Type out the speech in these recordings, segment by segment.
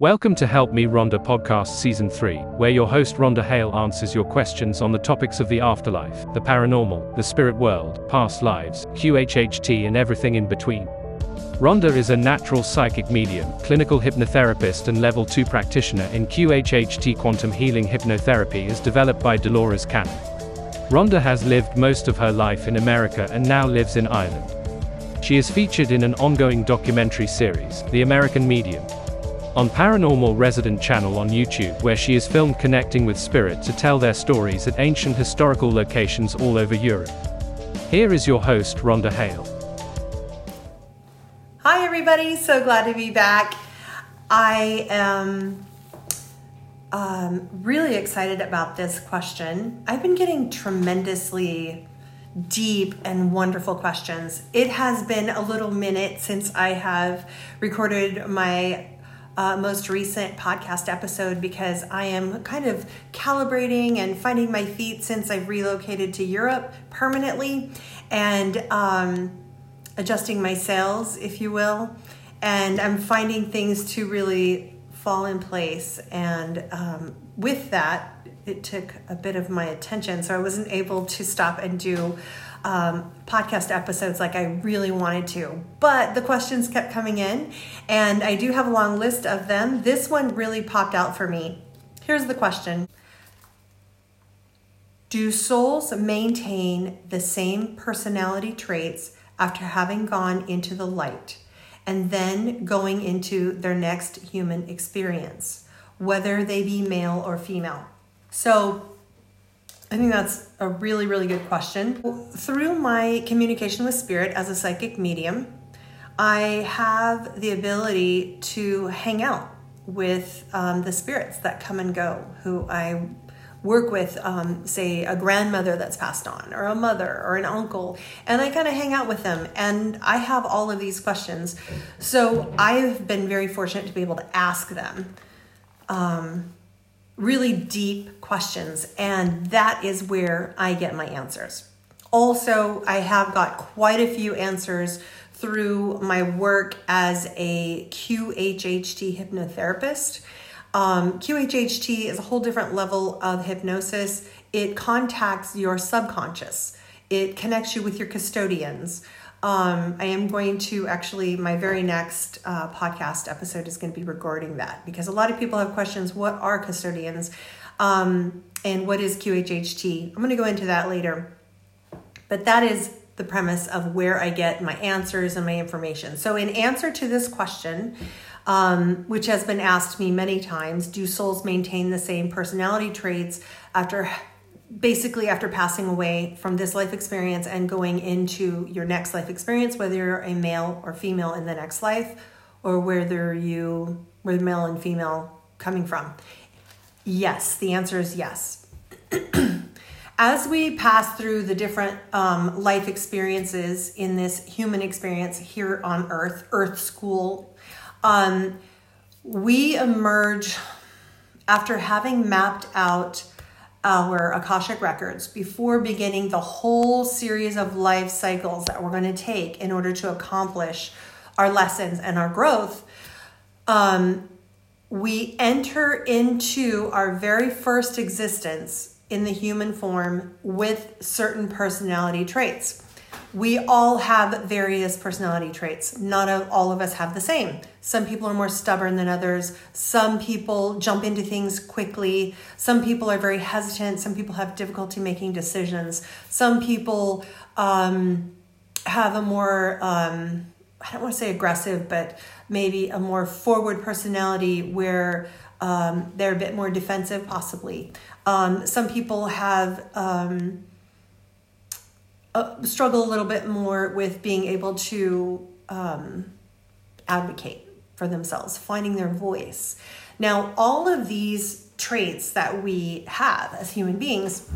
Welcome to Help Me Rhonda podcast season 3, where your host Rhonda Hale answers your questions on the topics of the afterlife, the paranormal, the spirit world, past lives, QHHT, and everything in between. Rhonda is a natural psychic medium, clinical hypnotherapist, and level 2 practitioner in QHHT quantum healing hypnotherapy as developed by Dolores Cannon. Rhonda has lived most of her life in America and now lives in Ireland. She is featured in an ongoing documentary series, The American Medium, on Paranormal Resident channel on YouTube where she is filmed connecting with spirit to tell their stories at ancient historical locations all over Europe. Here is your host, Rhonda Hale. Hi, everybody. So glad to be back. I am um, really excited about this question. I've been getting tremendously deep and wonderful questions. It has been a little minute since I have recorded my uh, most recent podcast episode because I am kind of calibrating and finding my feet since I've relocated to Europe permanently and um, adjusting my sails, if you will. And I'm finding things to really fall in place. And um, with that, it took a bit of my attention. So I wasn't able to stop and do um, podcast episodes like I really wanted to. But the questions kept coming in, and I do have a long list of them. This one really popped out for me. Here's the question Do souls maintain the same personality traits after having gone into the light and then going into their next human experience, whether they be male or female? So, I think that's a really, really good question. Through my communication with spirit as a psychic medium, I have the ability to hang out with um, the spirits that come and go, who I work with, um, say, a grandmother that's passed on, or a mother, or an uncle, and I kind of hang out with them. And I have all of these questions. So I've been very fortunate to be able to ask them. Um, really deep questions, and that is where I get my answers. Also, I have got quite a few answers through my work as a QHHT hypnotherapist. Um, QHHT is a whole different level of hypnosis. It contacts your subconscious. It connects you with your custodians. Um, I am going to actually, my very next uh, podcast episode is going to be regarding that because a lot of people have questions what are custodians um, and what is QHHT? I'm going to go into that later. But that is the premise of where I get my answers and my information. So, in answer to this question, um, which has been asked me many times, do souls maintain the same personality traits after basically after passing away from this life experience and going into your next life experience, whether you're a male or female in the next life, or whether you were male and female coming from? Yes, the answer is yes. As we pass through the different um, life experiences in this human experience here on Earth, Earth School, um, we emerge after having mapped out our Akashic records before beginning the whole series of life cycles that we're going to take in order to accomplish our lessons and our growth, um, we enter into our very first existence in the human form with certain personality traits we all have various personality traits. Not all of us have the same. Some people are more stubborn than others. Some people jump into things quickly. Some people are very hesitant. Some people have difficulty making decisions. Some people um, have a more, um, I don't want to say aggressive, but maybe a more forward personality where um, they're a bit more defensive, possibly. Um, some people have um, uh, struggle a little bit more with being able to um, advocate for themselves, finding their voice. Now, all of these traits that we have as human beings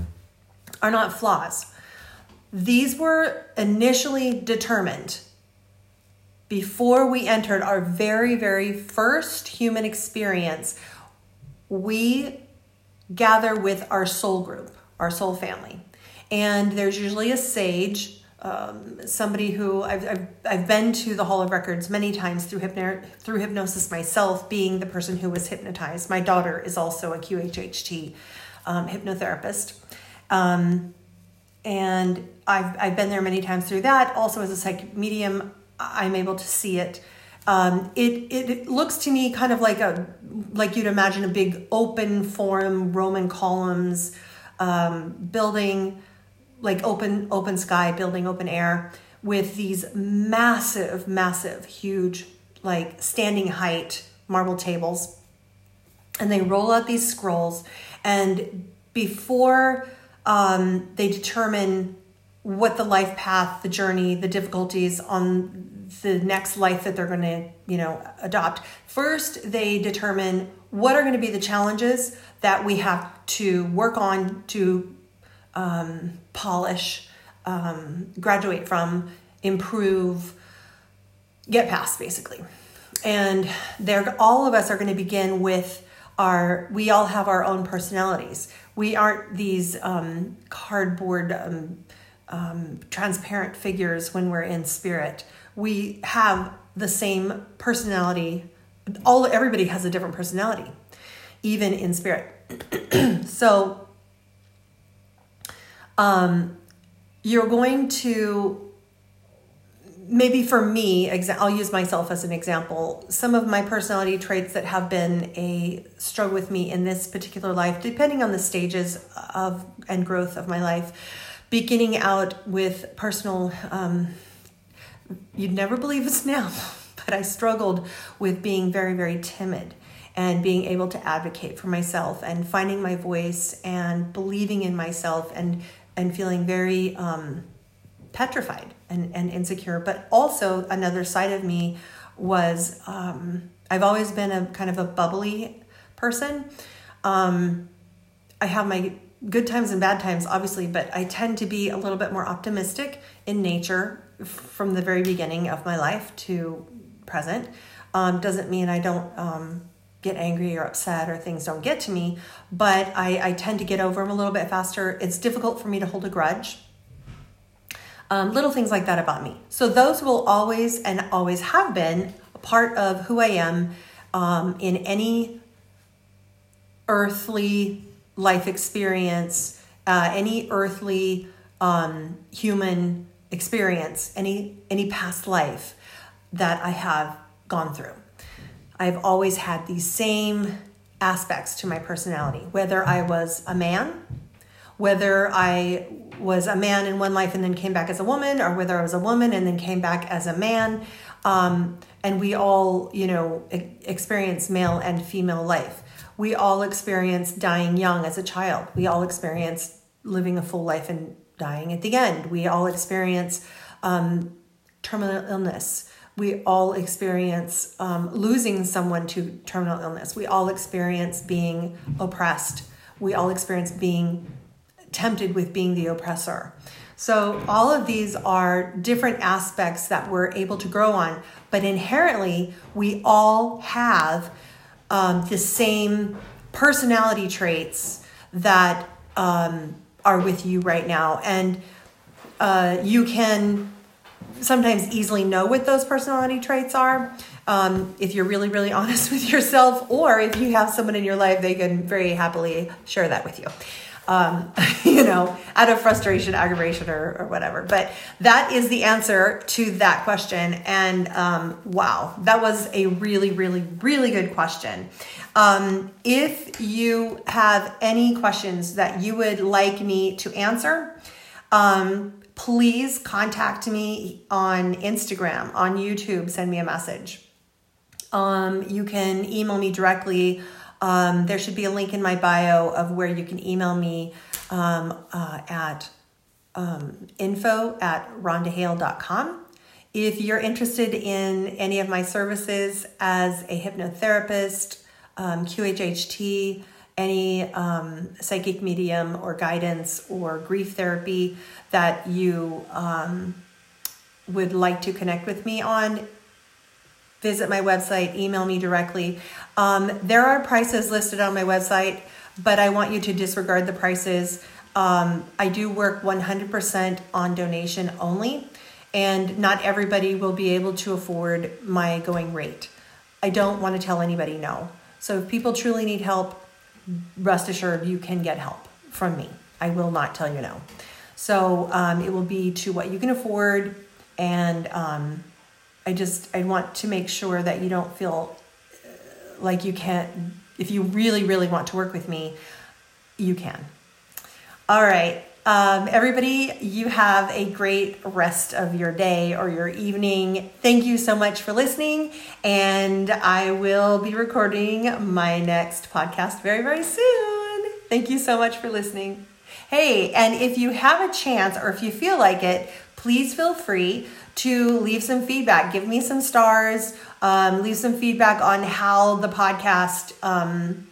are not flaws. These were initially determined before we entered our very, very first human experience. We gather with our soul group, our soul family and there's usually a sage um, somebody who I've, I've, I've been to the Hall of Records many times through, hypno- through hypnosis myself, being the person who was hypnotized. My daughter is also a QHHT um, hypnotherapist. Um, and I've, I've been there many times through that. Also, as a psychic medium, I'm able to see it. Um, it it looks to me kind of like a like you'd imagine a big open forum, Roman columns, um, building, like open open sky, building open air with these massive, massive, huge, like standing height marble tables, and they roll out these scrolls, and before um, they determine what the life path, the journey, the difficulties on the next life that they're going to, you know, adopt. First, they determine what are going to be the challenges that we have to work on to um, polish, um, graduate from, improve, get past, basically. And they're all of us are going to begin with our. We all have our own personalities. We aren't these um, cardboard um, um, transparent figures when we're in spirit. We have the same personality. All everybody has a different personality, even in spirit. so, um, you're going to maybe for me i'll use myself as an example. Some of my personality traits that have been a struggle with me in this particular life depending on the stages of and growth of my life beginning out with personal, um, you'd never believe this now, but I struggled with being very, very timid and being able to advocate for myself and finding my voice and believing in myself and and feeling very um, petrified and, and insecure. But also another side of me was um, I've always been a kind of a bubbly person. Um, I have my good times and bad times, obviously, but I tend to be a little bit more optimistic in nature from the very beginning of my life to present. Um, doesn't mean I don't um, get angry or upset or things don't get to me, but I, I, tend to get over them a little bit faster. It's difficult for me to hold a grudge. Um, little things like that about me. So those will always and always have been a part of who I am um, in any earthly life experience, uh, any earthly um, human experience, any any past life that I have gone through. I've always had these same aspects to my personality, whether I was a man, whether I was a man in one life and then came back as a woman, or whether I was a woman and then came back as a man. Um, and we all, you know, experience male and female life we all experience dying young as a child. We all experience living a full life and dying at the end. We all experience um, terminal illness. We all experience um, losing someone to terminal illness. We all experience being oppressed. We all experience being tempted with being the oppressor. So, all of these are different aspects that we're able to grow on, but inherently, we all have um, the same personality traits that um, are with you right now. And uh, you can sometimes easily know what those personality traits are um, if you're really, really honest with yourself, or if you have someone in your life, they can very happily share that with you um, you know, out of frustration, aggravation, or, or whatever. But that is the answer to that question. And um, wow, that was a really, really, really good question. Um, if you have any questions that you would like me to answer, um, please contact me on Instagram, on YouTube, send me a message. Um, you can email me directly um, there should be a link in my bio of where you can email me um, uh, at um, info at rhondahale.com. If you're interested in any of my services as a hypnotherapist, um, QHHT, any um, psychic medium or guidance or grief therapy that you um, would like to connect with me on, visit my website, email me directly. Um, there are prices listed on my website, but I want you to disregard the prices. Um, I do work 100% on donation only, and not everybody will be able to afford my going rate. I don't want to tell anybody no. So if people truly need help, rest assured you can get help from me. I will not tell you no. So um, it will be to what you can afford, and um, I just I want to make sure that you don't feel uh, like you can't. If you really really want to work with me, you can. All right. Um, everybody, you have a great rest of your day or your evening. Thank you so much for listening, and I will be recording my next podcast very, very soon. Thank you so much for listening. Hey, and if you have a chance or if you feel like it, please feel free to leave some feedback. Give me some stars, um, leave some feedback on how the podcast, um,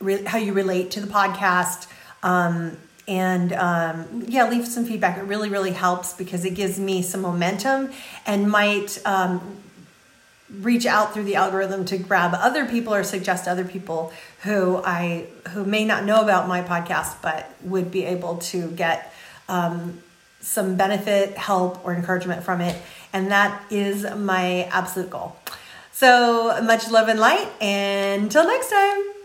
re- how you relate to the podcast. Um, and um, yeah, leave some feedback. It really, really helps because it gives me some momentum and might um, reach out through the algorithm to grab other people or suggest other people who I who may not know about my podcast but would be able to get um, some benefit, help, or encouragement from it. And that is my absolute goal. So much love and light, and until next time.